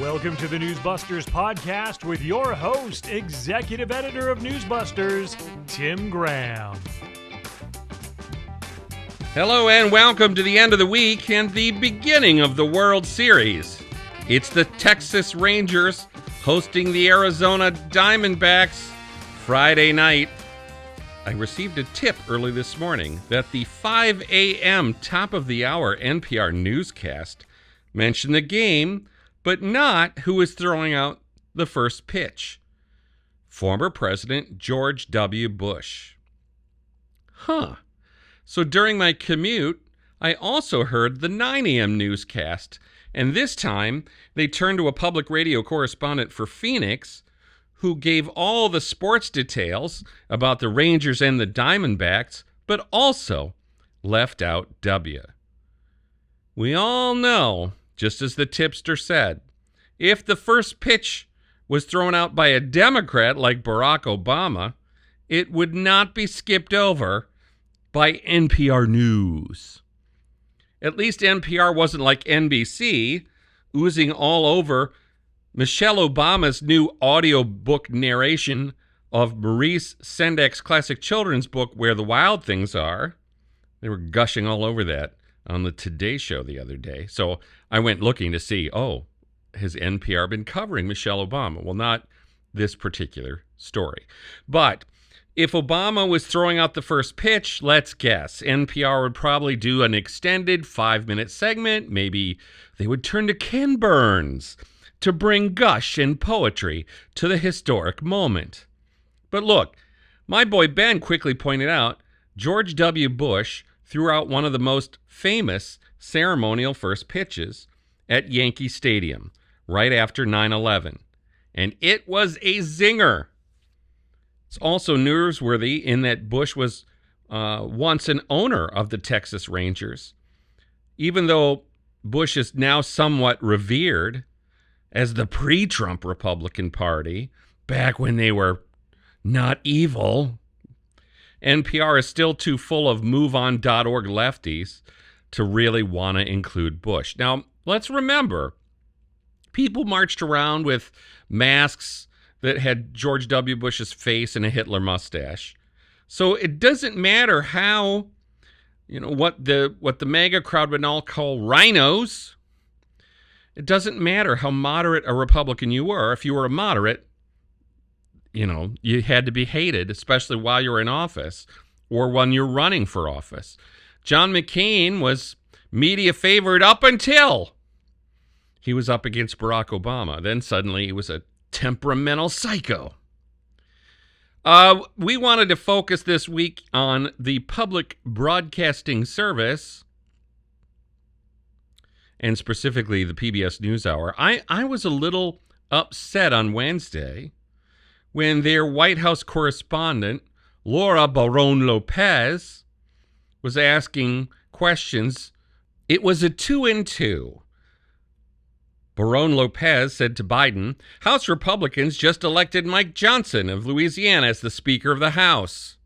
Welcome to the Newsbusters podcast with your host, executive editor of Newsbusters, Tim Graham. Hello, and welcome to the end of the week and the beginning of the World Series. It's the Texas Rangers hosting the Arizona Diamondbacks Friday night. I received a tip early this morning that the 5 a.m. top of the hour NPR newscast mentioned the game but not who is throwing out the first pitch former President George W. Bush. Huh. So during my commute, I also heard the 9 a.m. newscast, and this time they turned to a public radio correspondent for Phoenix who gave all the sports details about the Rangers and the Diamondbacks, but also left out W. We all know just as the tipster said. If the first pitch was thrown out by a Democrat like Barack Obama, it would not be skipped over by NPR News. At least NPR wasn't like NBC, oozing all over Michelle Obama's new audiobook narration of Maurice Sendak's classic children's book, Where the Wild Things Are. They were gushing all over that on the Today Show the other day. So I went looking to see, oh, has NPR been covering Michelle Obama? Well, not this particular story. But if Obama was throwing out the first pitch, let's guess NPR would probably do an extended five minute segment. Maybe they would turn to Ken Burns to bring gush and poetry to the historic moment. But look, my boy Ben quickly pointed out George W. Bush threw out one of the most famous ceremonial first pitches at Yankee Stadium right after 9 11. And it was a zinger. It's also newsworthy in that Bush was uh, once an owner of the Texas Rangers. Even though Bush is now somewhat revered as the pre Trump Republican Party, back when they were not evil, NPR is still too full of moveon.org lefties to really want to include Bush. Now, let's remember people marched around with masks that had George W. Bush's face and a Hitler mustache. So it doesn't matter how, you know, what the what the MAGA crowd would all call RINOs. It doesn't matter how moderate a Republican you were. If you were a moderate, you know, you had to be hated, especially while you're in office or when you're running for office. John McCain was media favored up until he was up against Barack Obama. Then suddenly he was a temperamental psycho. Uh, we wanted to focus this week on the public broadcasting service and specifically the PBS NewsHour. I, I was a little upset on Wednesday when their White House correspondent, Laura Barron Lopez, was asking questions. It was a two and two. Barron Lopez said to Biden, House Republicans just elected Mike Johnson of Louisiana as the Speaker of the House.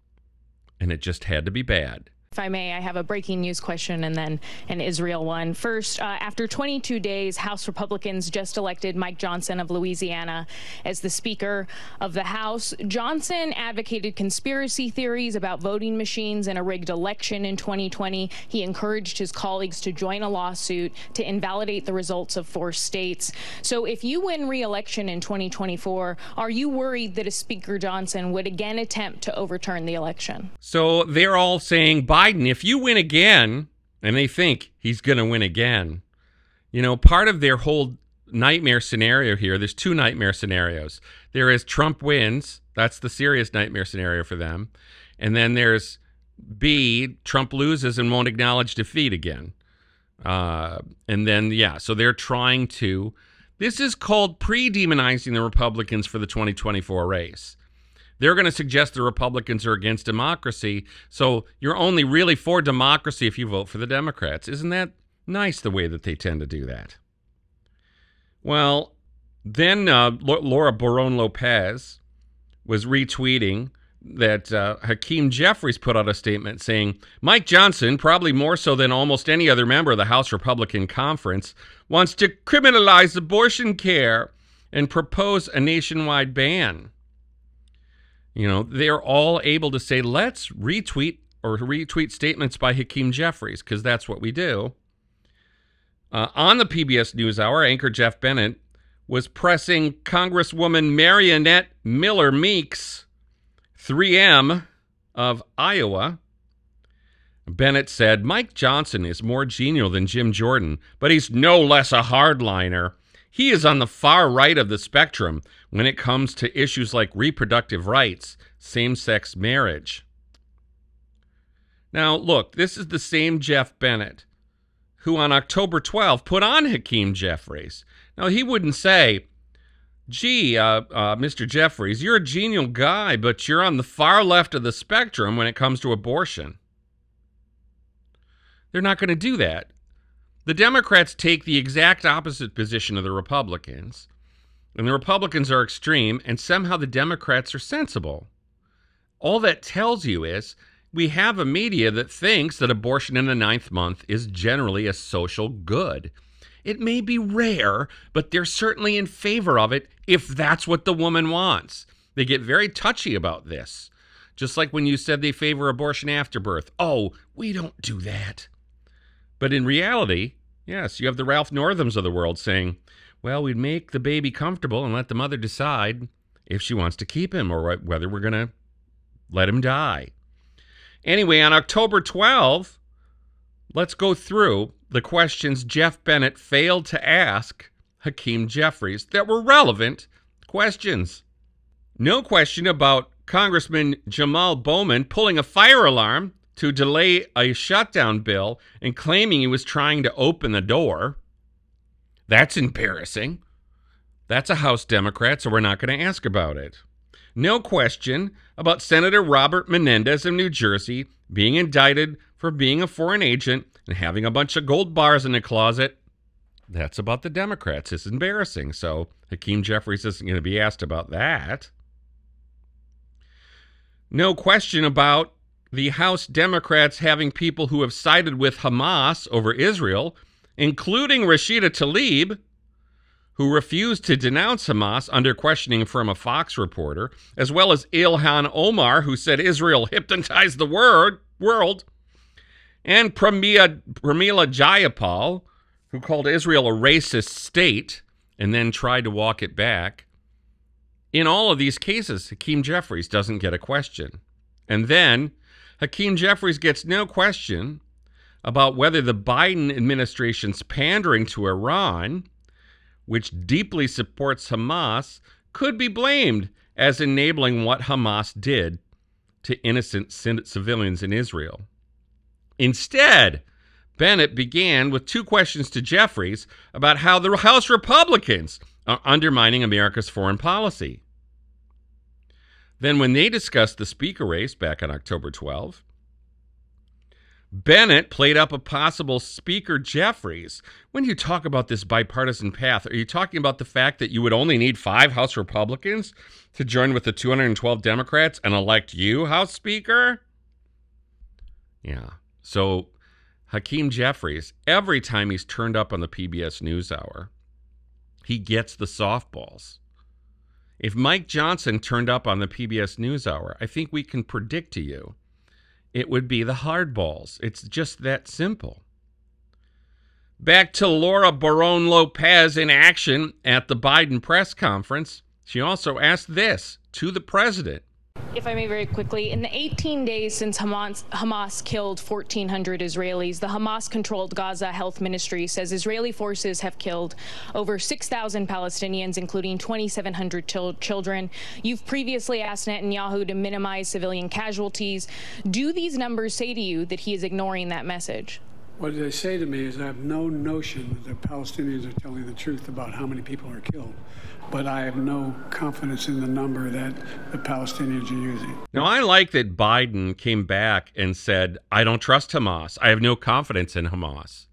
And it just had to be bad. If I may, I have a breaking news question and then an Israel one. First, uh, after 22 days, House Republicans just elected Mike Johnson of Louisiana as the Speaker of the House. Johnson advocated conspiracy theories about voting machines and a rigged election in 2020. He encouraged his colleagues to join a lawsuit to invalidate the results of four states. So, if you win re election in 2024, are you worried that a Speaker Johnson would again attempt to overturn the election? So, they're all saying Biden, if you win again, and they think he's going to win again, you know, part of their whole nightmare scenario here, there's two nightmare scenarios. There is Trump wins, that's the serious nightmare scenario for them. And then there's B, Trump loses and won't acknowledge defeat again. Uh, and then, yeah, so they're trying to. This is called pre demonizing the Republicans for the 2024 race they're going to suggest the Republicans are against democracy. So you're only really for democracy if you vote for the Democrats. Isn't that nice the way that they tend to do that? Well, then uh, Laura Barron Lopez was retweeting that uh, Hakeem Jeffries put out a statement saying Mike Johnson, probably more so than almost any other member of the House Republican Conference, wants to criminalize abortion care and propose a nationwide ban. You know, they're all able to say, let's retweet or retweet statements by Hakeem Jeffries, because that's what we do. Uh, on the PBS NewsHour, anchor Geoff Bennett was pressing Congresswoman Mariannette Miller Meeks, 3M of Iowa. Bennett said, Mike Johnson is more genial than Jim Jordan, but he's no less a hardliner. He is on the far right of the spectrum when it comes to issues like reproductive rights, same sex marriage. Now, look, this is the same Geoff Bennett who on October 12 put on Hakeem Jeffries. Now, he wouldn't say, gee, uh, uh, Mr. Jeffries, you're a genial guy, but you're on the far left of the spectrum when it comes to abortion. They're not going to do that. The Democrats take the exact opposite position of the Republicans, and the Republicans are extreme, and somehow the Democrats are sensible. All that tells you is we have a media that thinks that abortion in the ninth month is generally a social good. It may be rare, but they're certainly in favor of it if that's what the woman wants. They get very touchy about this. Just like when you said they favor abortion after birth. Oh, we don't do that. But in reality, yes, you have the Ralph Northams of the world saying, well, we'd make the baby comfortable and let the mother decide if she wants to keep him or whether we're going to let him die. Anyway, on October 12, let's go through the questions Geoff Bennett failed to ask Hakeem Jeffries that were relevant questions. No question about Congressman Jamal Bowman pulling a fire alarm to delay a shutdown bill and claiming he was trying to open the door. That's embarrassing. That's a House Democrat, so we're not going to ask about it. No question about Senator Robert Menendez of New Jersey being indicted for being a foreign agent and having a bunch of gold bars in the closet. That's about the Democrats. It's embarrassing. So Hakeem Jeffries isn't going to be asked about that. No question about the House Democrats having people who have sided with Hamas over Israel, including Rashida Tlaib, who refused to denounce Hamas under questioning from a Fox reporter, as well as Ilhan Omar, who said Israel hypnotized the word, world, and Pramila, Pramila Jayapal, who called Israel a racist state and then tried to walk it back. In all of these cases, Hakeem Jeffries doesn't get a question. And then Hakeem Jeffries gets no question about whether the Biden administration's pandering to Iran, which deeply supports Hamas, could be blamed as enabling what Hamas did to innocent civilians in Israel. Instead, Bennett began with two questions to Jeffries about how the House Republicans are undermining America's foreign policy. Then, when they discussed the speaker race back on October 12, Bennett played up a possible Speaker Jeffries. When you talk about this bipartisan path, are you talking about the fact that you would only need five House Republicans to join with the 212 Democrats and elect you House Speaker? Yeah. So, Hakeem Jeffries, every time he's turned up on the PBS NewsHour, he gets the softballs. If Mike Johnson turned up on the PBS NewsHour, I think we can predict to you it would be the hardballs. It's just that simple. Back to Laura Barrón Lopez in action at the Biden press conference. She also asked this to the president if I may very quickly, in the 18 days since Hamas, Hamas killed 1,400 Israelis, the Hamas controlled Gaza Health Ministry says Israeli forces have killed over 6,000 Palestinians, including 2,700 children. You've previously asked Netanyahu to minimize civilian casualties. Do these numbers say to you that he is ignoring that message? What they say to me is I have no notion that the Palestinians are telling the truth about how many people are killed but I have no confidence in the number that the Palestinians are using. Now, I like that Biden came back and said, I don't trust Hamas. I have no confidence in Hamas.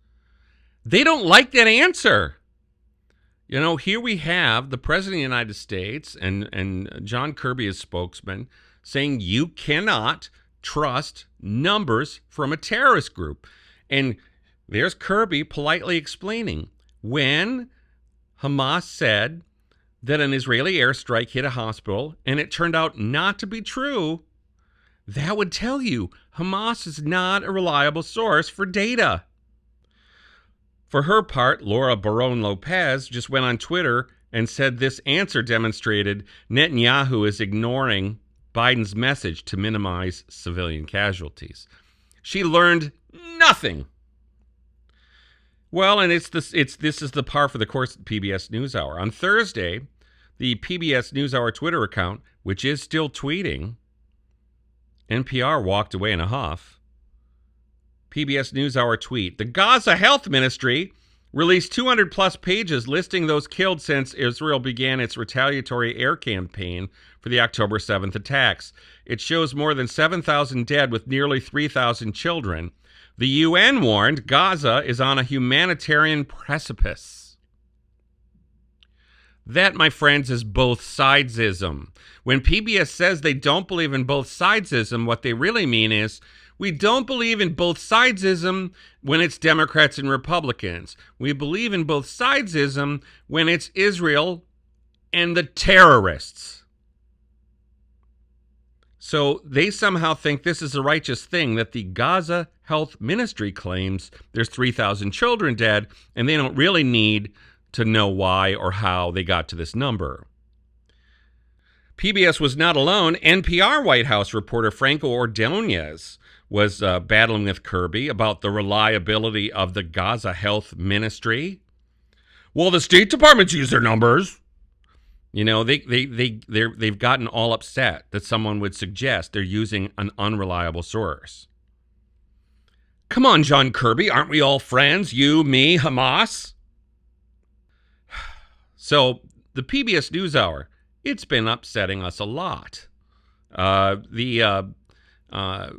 They don't like that answer. You know, here we have the President of the United States and, and John Kirby as spokesman saying you cannot trust numbers from a terrorist group. And there's Kirby politely explaining when Hamas said that an Israeli airstrike hit a hospital and it turned out not to be true, that would tell you Hamas is not a reliable source for data. For her part, Laura Barrón Lopez just went on Twitter and said this answer demonstrated Netanyahu is ignoring Biden's message to minimize civilian casualties. She learned nothing. Well, and it's this it's this is the par for the course at PBS NewsHour. On Thursday, the PBS NewsHour Twitter account, which is still tweeting, NPR walked away in a huff. PBS NewsHour tweet: The Gaza Health Ministry released 200 plus pages listing those killed since Israel began its retaliatory air campaign for the October 7th attacks. It shows more than 7,000 dead with nearly 3,000 children. The UN warned Gaza is on a humanitarian precipice. That, my friends, is both sidesism. When PBS says they don't believe in both sidesism, what they really mean is we don't believe in both sidesism when it's Democrats and Republicans. We believe in both sidesism when it's Israel and the terrorists. So they somehow think this is a righteous thing that the Gaza Health Ministry claims there's 3,000 children dead, and they don't really need to know why or how they got to this number. PBS was not alone. NPR White House reporter Franco Ordonez was uh, battling with Kirby about the reliability of the Gaza Health Ministry. Well, the State Department's used their numbers. You know, they they they they they've gotten all upset that someone would suggest they're using an unreliable source. Come on, John Kirby, aren't we all friends? You, me, Hamas. So the PBS NewsHour, it's been upsetting us a lot. Uh, the uh, uh,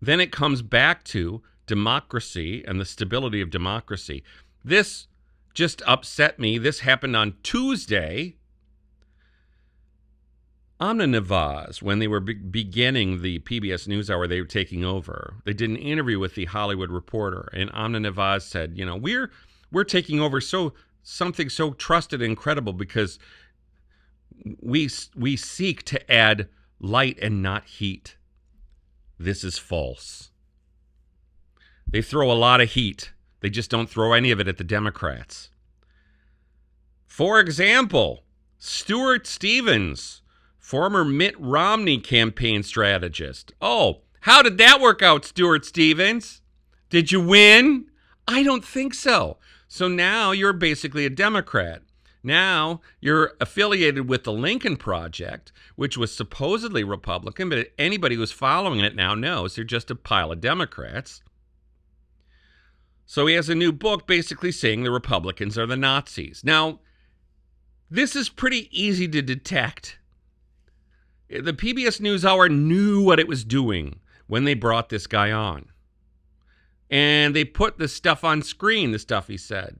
then it comes back to democracy and the stability of democracy. This just upset me. This happened on Tuesday. Amna Nawaz, when they were be- beginning the PBS NewsHour, they were taking over. They did an interview with the Hollywood Reporter, and Amna Nawaz said, "You know, we're we're taking over so something so trusted and credible because we we seek to add light and not heat. This is false. They throw a lot of heat. They just don't throw any of it at the Democrats. For example, Stuart Stevens, former Mitt Romney campaign strategist. Oh, how did that work out, Stuart Stevens? Did you win? I don't think so. So now you're basically a Democrat. Now you're affiliated with the Lincoln Project, which was supposedly Republican, but anybody who's following it now knows they're just a pile of Democrats. So he has a new book basically saying the Republicans are the Nazis. Now, this is pretty easy to detect. The PBS NewsHour knew what it was doing when they brought this guy on. And they put the stuff on screen, the stuff he said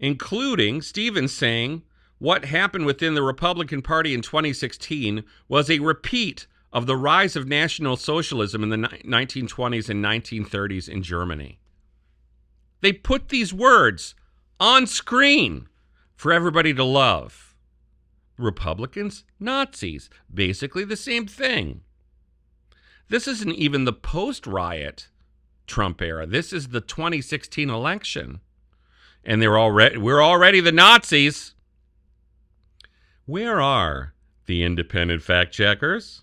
including Stevens saying what happened within the Republican Party in 2016 was a repeat of the rise of National Socialism in the 1920s and 1930s in Germany. They put these words on screen for everybody to love. Republicans, Nazis, basically the same thing. This isn't even the post riot Trump era. This is the 2016 election and they're already we're already the Nazis. Where are the independent fact checkers?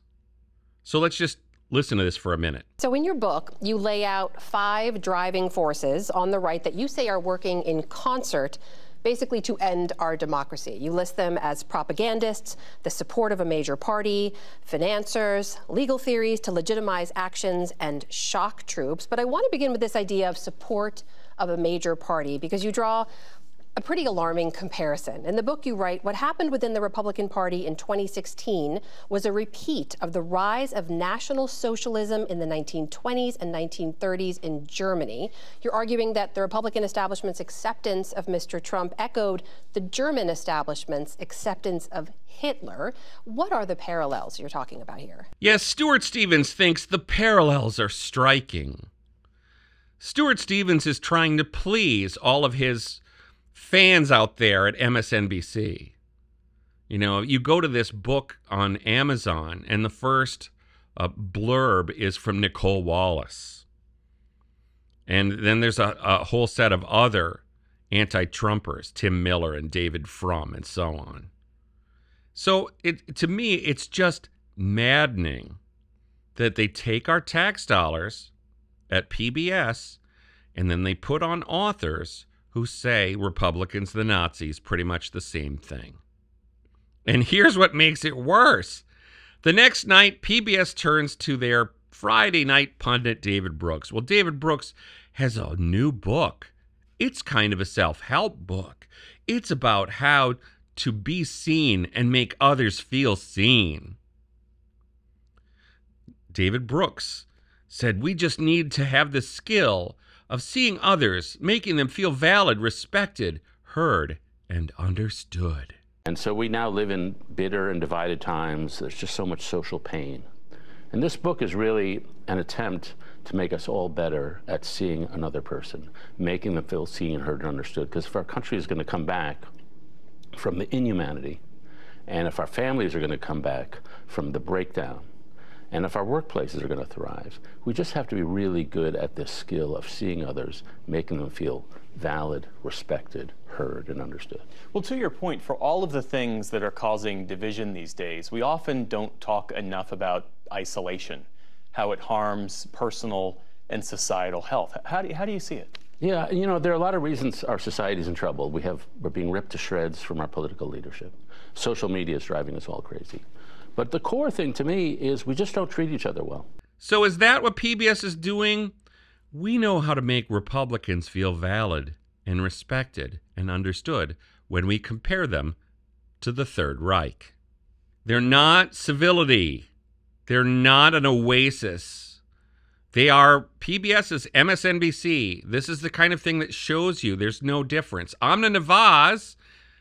So let's just listen to this for a minute. So, in your book, you lay out five driving forces on the right that you say are working in concert basically to end our democracy. You list them as propagandists, the support of a major party, financiers, legal theories to legitimize actions, and shock troops. But I want to begin with this idea of support of a major party because you draw a pretty alarming comparison. In the book, you write what happened within the Republican Party in 2016 was a repeat of the rise of National Socialism in the 1920s and 1930s in Germany. You're arguing that the Republican establishment's acceptance of Mr. Trump echoed the German establishment's acceptance of Hitler. What are the parallels you're talking about here? Yes, Stuart Stevens thinks the parallels are striking. Stuart Stevens is trying to please all of his fans out there at MSNBC. You know, you go to this book on Amazon, and the first uh, blurb is from Nicolle Wallace. And then there's a, a whole set of other anti Trumpers, Tim Miller and David Frum, and so on. So it, to me, it's just maddening that they take our tax dollars at PBS and then they put on authors who say Republicans, the Nazis, pretty much the same thing. And here's what makes it worse. The next night, PBS turns to their Friday night pundit, David Brooks. Well, David Brooks has a new book. It's kind of a self help book. It's about how to be seen and make others feel seen. David Brooks said, We just need to have the skill of seeing others, making them feel valid, respected, heard, and understood. And so we now live in bitter and divided times. There's just so much social pain. And this book is really an attempt to make us all better at seeing another person, making them feel seen, heard, and understood. Because if our country is going to come back from the inhumanity, and if our families are going to come back from the breakdown, and if our workplaces are going to thrive, we just have to be really good at this skill of seeing others, making them feel valid, respected, heard, and understood. Well, to your point, for all of the things that are causing division these days, we often don't talk enough about isolation, how it harms personal and societal health. How do you, how do you see it? Yeah, you know, there are a lot of reasons our society is in trouble. We have, we're being ripped to shreds from our political leadership. Social media is driving us all crazy. But the core thing to me is we just don't treat each other well. So, is that what PBS is doing? We know how to make Republicans feel valid and respected and understood when we compare them to the Third Reich. They're not civility, they're not an oasis. They are PBS's MSNBC. This is the kind of thing that shows you there's no difference. Amna Nawaz,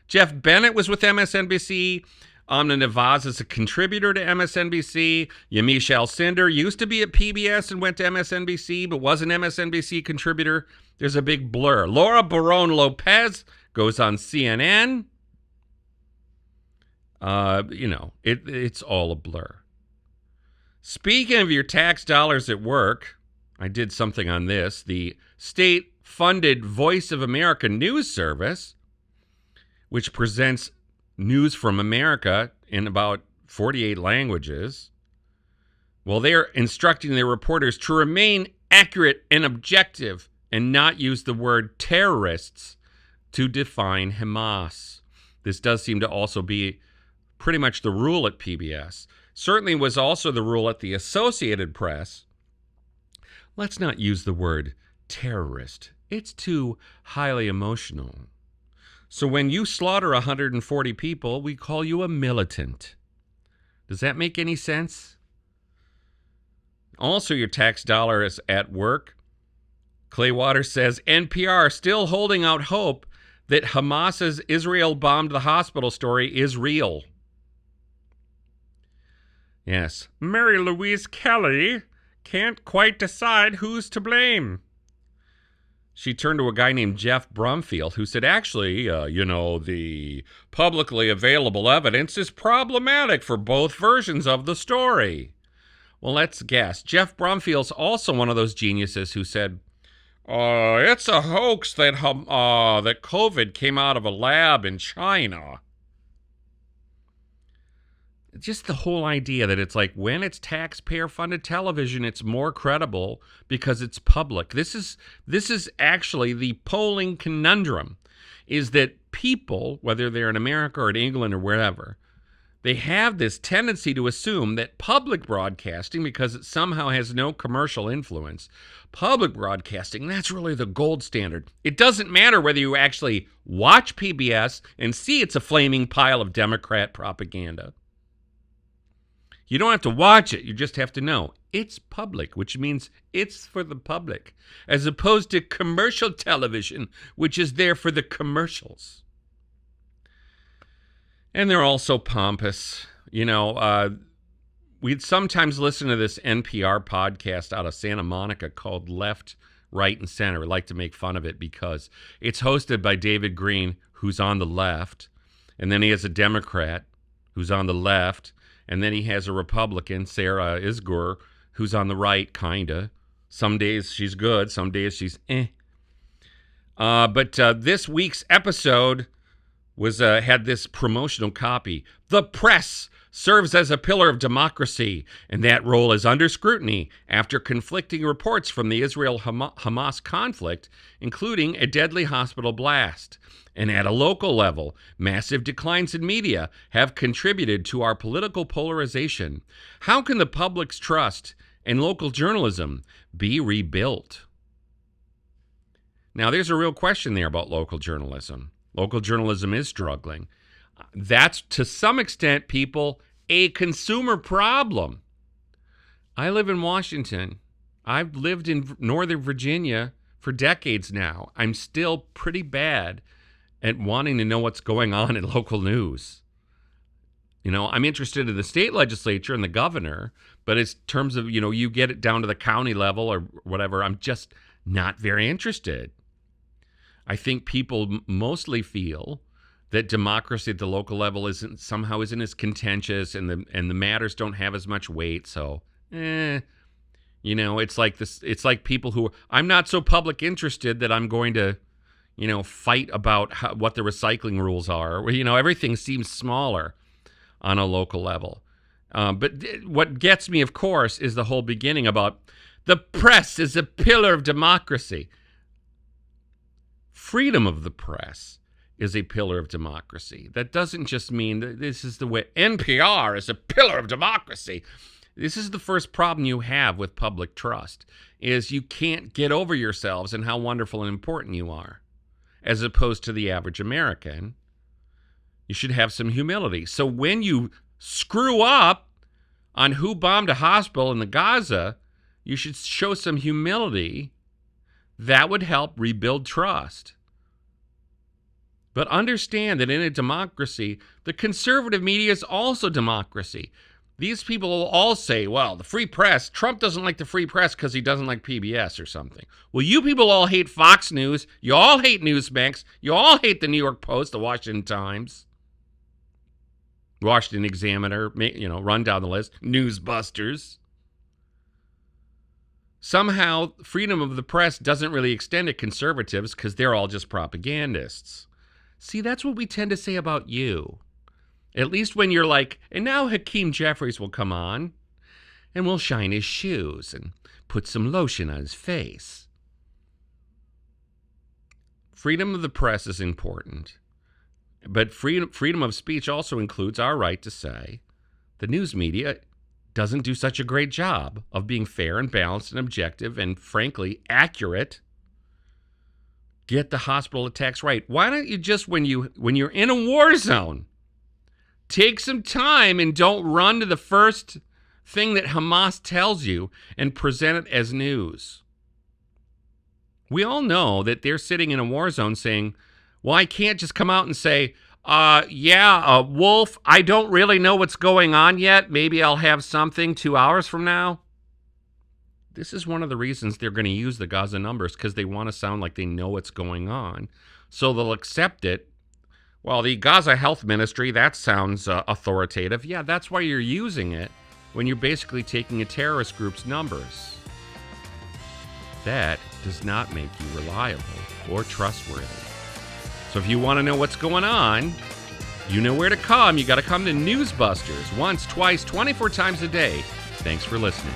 Geoff Bennett was with MSNBC. Amna Nawaz is a contributor to MSNBC. Yamiche Alcindor used to be at PBS and went to MSNBC, but was an MSNBC contributor. There's a big blur. Laura Barrón Lopez goes on CNN. Uh, you know, it, it's all a blur. Speaking of your tax dollars at work, I did something on this. The state funded Voice of America news service, which presents news from America in about 48 languages. Well, they're instructing their reporters to remain accurate and objective and not use the word terrorists to define Hamas. This does seem to also be pretty much the rule at PBS. Certainly was also the rule at the Associated Press. Let's not use the word terrorist, it's too highly emotional. So when you slaughter 140 people, we call you a militant. Does that make any sense? Also, your tax dollar is at work. Clay Waters says NPR still holding out hope that Hamas's Israel bombed the hospital story is real. Yes, Mary Louise Kelly can't quite decide who's to blame she turned to a guy named Geoff Brumfiel who said, actually, uh, you know, the publicly available evidence is problematic for both versions of the story. Well, let's guess. Geoff Brumfiel's also one of those geniuses who said, uh, it's a hoax that, uh, that COVID came out of a lab in China just the whole idea that it's like when it's taxpayer funded television it's more credible because it's public this is this is actually the polling conundrum is that people whether they're in america or in england or wherever they have this tendency to assume that public broadcasting, because it somehow has no commercial influence, public broadcasting, that's really the gold standard. It doesn't matter whether you actually watch PBS and see it's a flaming pile of Democrat propaganda. You don't have to watch it, you just have to know it's public, which means it's for the public, as opposed to commercial television, which is there for the commercials. And they're also pompous. You know, uh, we'd sometimes listen to this NPR podcast out of Santa Monica called Left, Right, and Center. We like to make fun of it because it's hosted by David Greene, who's on the left, and then he has a Democrat who's on the left, and then he has a Republican, Sarah Isgur, who's on the right, kinda. Some days she's good, some days she's eh. Uh, but uh, this week's episode was uh, had this promotional copy. The press serves as a pillar of democracy, and that role is under scrutiny after conflicting reports from the Israel Hamas conflict, including a deadly hospital blast. And at a local level, massive declines in media have contributed to our political polarization. How can the public's trust in local journalism be rebuilt? Now, there's a real question there about local journalism. Local journalism is struggling. That's to some extent, people, a consumer problem. I live in Washington. I've lived in Northern Virginia for decades now. I'm still pretty bad at wanting to know what's going on in local news. You know, I'm interested in the state legislature and the governor, but in terms of, you know, you get it down to the county level or whatever, I'm just not very interested. I think people mostly feel that democracy at the local level isn't somehow isn't as contentious and the and the matters don't have as much weight. So, eh, you know, it's like this. It's like people who I'm not so public interested that I'm going to, you know, fight about how, what the recycling rules are. You know, everything seems smaller on a local level. Um, but what gets me, of course, is the whole beginning about the press is a pillar of democracy freedom of the press is a pillar of democracy. That doesn't just mean that this is the way NPR is a pillar of democracy. This is the first problem you have with public trust is you can't get over yourselves and how wonderful and important you are as opposed to the average American. You should have some humility. So when you screw up on who bombed a hospital in the Gaza, you should show some humility. That would help rebuild trust. But understand that in a democracy, the conservative media is also democracy. These people will all say, well, the free press, Trump doesn't like the free press because he doesn't like PBS or something. Well, you people all hate Fox News. You all hate Newsmax. You all hate the New York Post, the Washington Times, Washington Examiner, you know, run down the list, Newsbusters. Somehow, freedom of the press doesn't really extend to conservatives because they're all just propagandists. See, that's what we tend to say about you. At least when you're like, and now Hakeem Jeffries will come on and we'll shine his shoes and put some lotion on his face. Freedom of the press is important, but freedom, freedom of speech also includes our right to say the news media doesn't do such a great job of being fair and balanced and objective and, frankly, accurate get the hospital attacks right. Why don't you just when you when you're in a war zone, take some time and don't run to the first thing that Hamas tells you and present it as news. We all know that they're sitting in a war zone saying, "Well, I can't just come out and say, uh, yeah, uh, Wolf, I don't really know what's going on yet. Maybe I'll have something two hours from now." This is one of the reasons they're going to use the Gaza numbers because they want to sound like they know what's going on. So they'll accept it. Well, the Gaza Health Ministry, that sounds uh, authoritative. Yeah, that's why you're using it when you're basically taking a terrorist group's numbers. That does not make you reliable or trustworthy. So if you want to know what's going on, you know where to come. You got to come to Newsbusters once, twice, 24 times a day. Thanks for listening.